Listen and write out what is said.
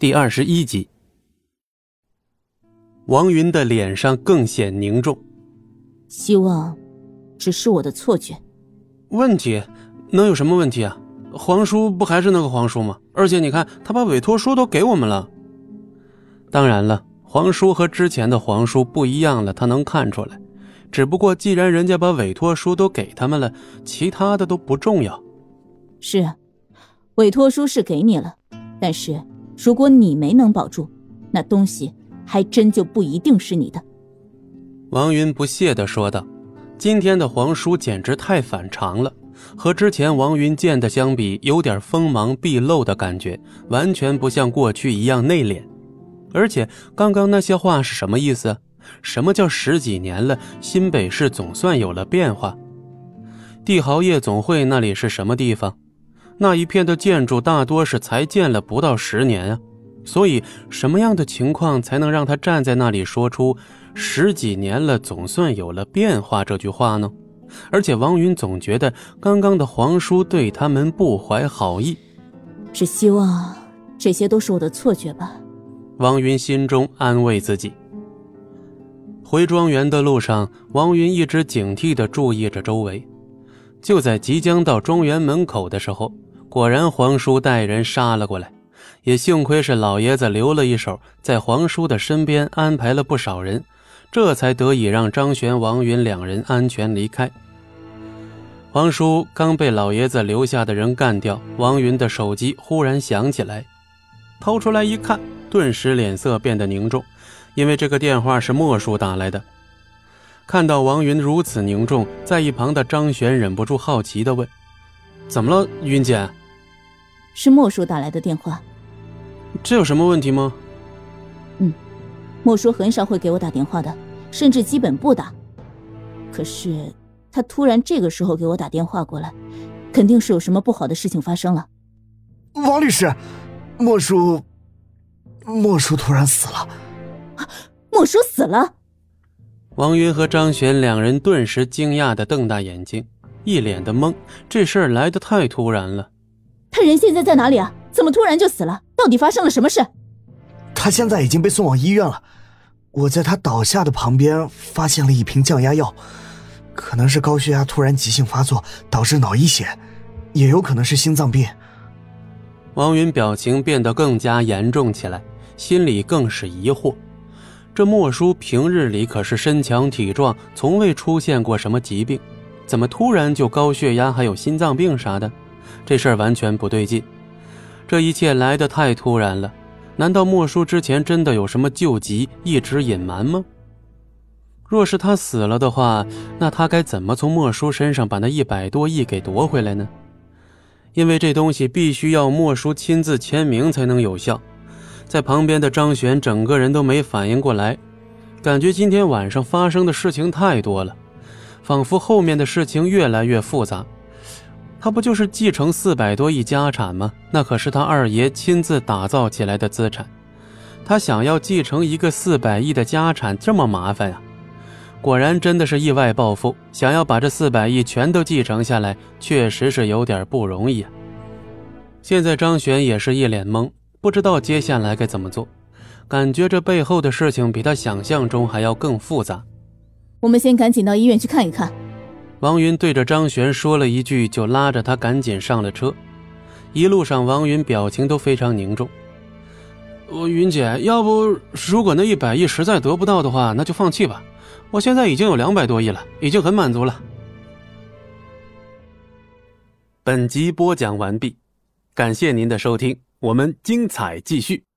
第二十一集，王云的脸上更显凝重。希望，只是我的错觉。问题能有什么问题啊？皇叔不还是那个皇叔吗？而且你看，他把委托书都给我们了。当然了，皇叔和之前的皇叔不一样了，他能看出来。只不过，既然人家把委托书都给他们了，其他的都不重要。是啊，委托书是给你了，但是。如果你没能保住，那东西还真就不一定是你的。”王云不屑地说道。今天的皇叔简直太反常了，和之前王云见的相比，有点锋芒毕露的感觉，完全不像过去一样内敛。而且刚刚那些话是什么意思？什么叫十几年了，新北市总算有了变化？帝豪夜总会那里是什么地方？那一片的建筑大多是才建了不到十年啊，所以什么样的情况才能让他站在那里说出“十几年了，总算有了变化”这句话呢？而且王云总觉得刚刚的皇叔对他们不怀好意，只希望这些都是我的错觉吧。王云心中安慰自己。回庄园的路上，王云一直警惕地注意着周围，就在即将到庄园门口的时候。果然，皇叔带人杀了过来，也幸亏是老爷子留了一手，在皇叔的身边安排了不少人，这才得以让张玄、王云两人安全离开。皇叔刚被老爷子留下的人干掉，王云的手机忽然响起来，掏出来一看，顿时脸色变得凝重，因为这个电话是莫叔打来的。看到王云如此凝重，在一旁的张玄忍不住好奇地问：“怎么了，云姐？”是莫叔打来的电话，这有什么问题吗？嗯，莫叔很少会给我打电话的，甚至基本不打。可是他突然这个时候给我打电话过来，肯定是有什么不好的事情发生了。王律师，莫叔，莫叔突然死了。莫叔死了！王云和张璇两人顿时惊讶的瞪大眼睛，一脸的懵，这事儿来的太突然了。他人现在在哪里啊？怎么突然就死了？到底发生了什么事？他现在已经被送往医院了。我在他倒下的旁边发现了一瓶降压药，可能是高血压突然急性发作导致脑溢血，也有可能是心脏病。王云表情变得更加严重起来，心里更是疑惑：这莫叔平日里可是身强体壮，从未出现过什么疾病，怎么突然就高血压还有心脏病啥的？这事儿完全不对劲，这一切来得太突然了。难道莫叔之前真的有什么救急一直隐瞒吗？若是他死了的话，那他该怎么从莫叔身上把那一百多亿给夺回来呢？因为这东西必须要莫叔亲自签名才能有效。在旁边的张璇整个人都没反应过来，感觉今天晚上发生的事情太多了，仿佛后面的事情越来越复杂。他不就是继承四百多亿家产吗？那可是他二爷亲自打造起来的资产。他想要继承一个四百亿的家产，这么麻烦呀？果然真的是意外暴富。想要把这四百亿全都继承下来，确实是有点不容易啊。现在张璇也是一脸懵，不知道接下来该怎么做，感觉这背后的事情比他想象中还要更复杂。我们先赶紧到医院去看一看。王云对着张璇说了一句，就拉着他赶紧上了车。一路上，王云表情都非常凝重。我云姐，要不如果那一百亿实在得不到的话，那就放弃吧。我现在已经有两百多亿了，已经很满足了。本集播讲完毕，感谢您的收听，我们精彩继续。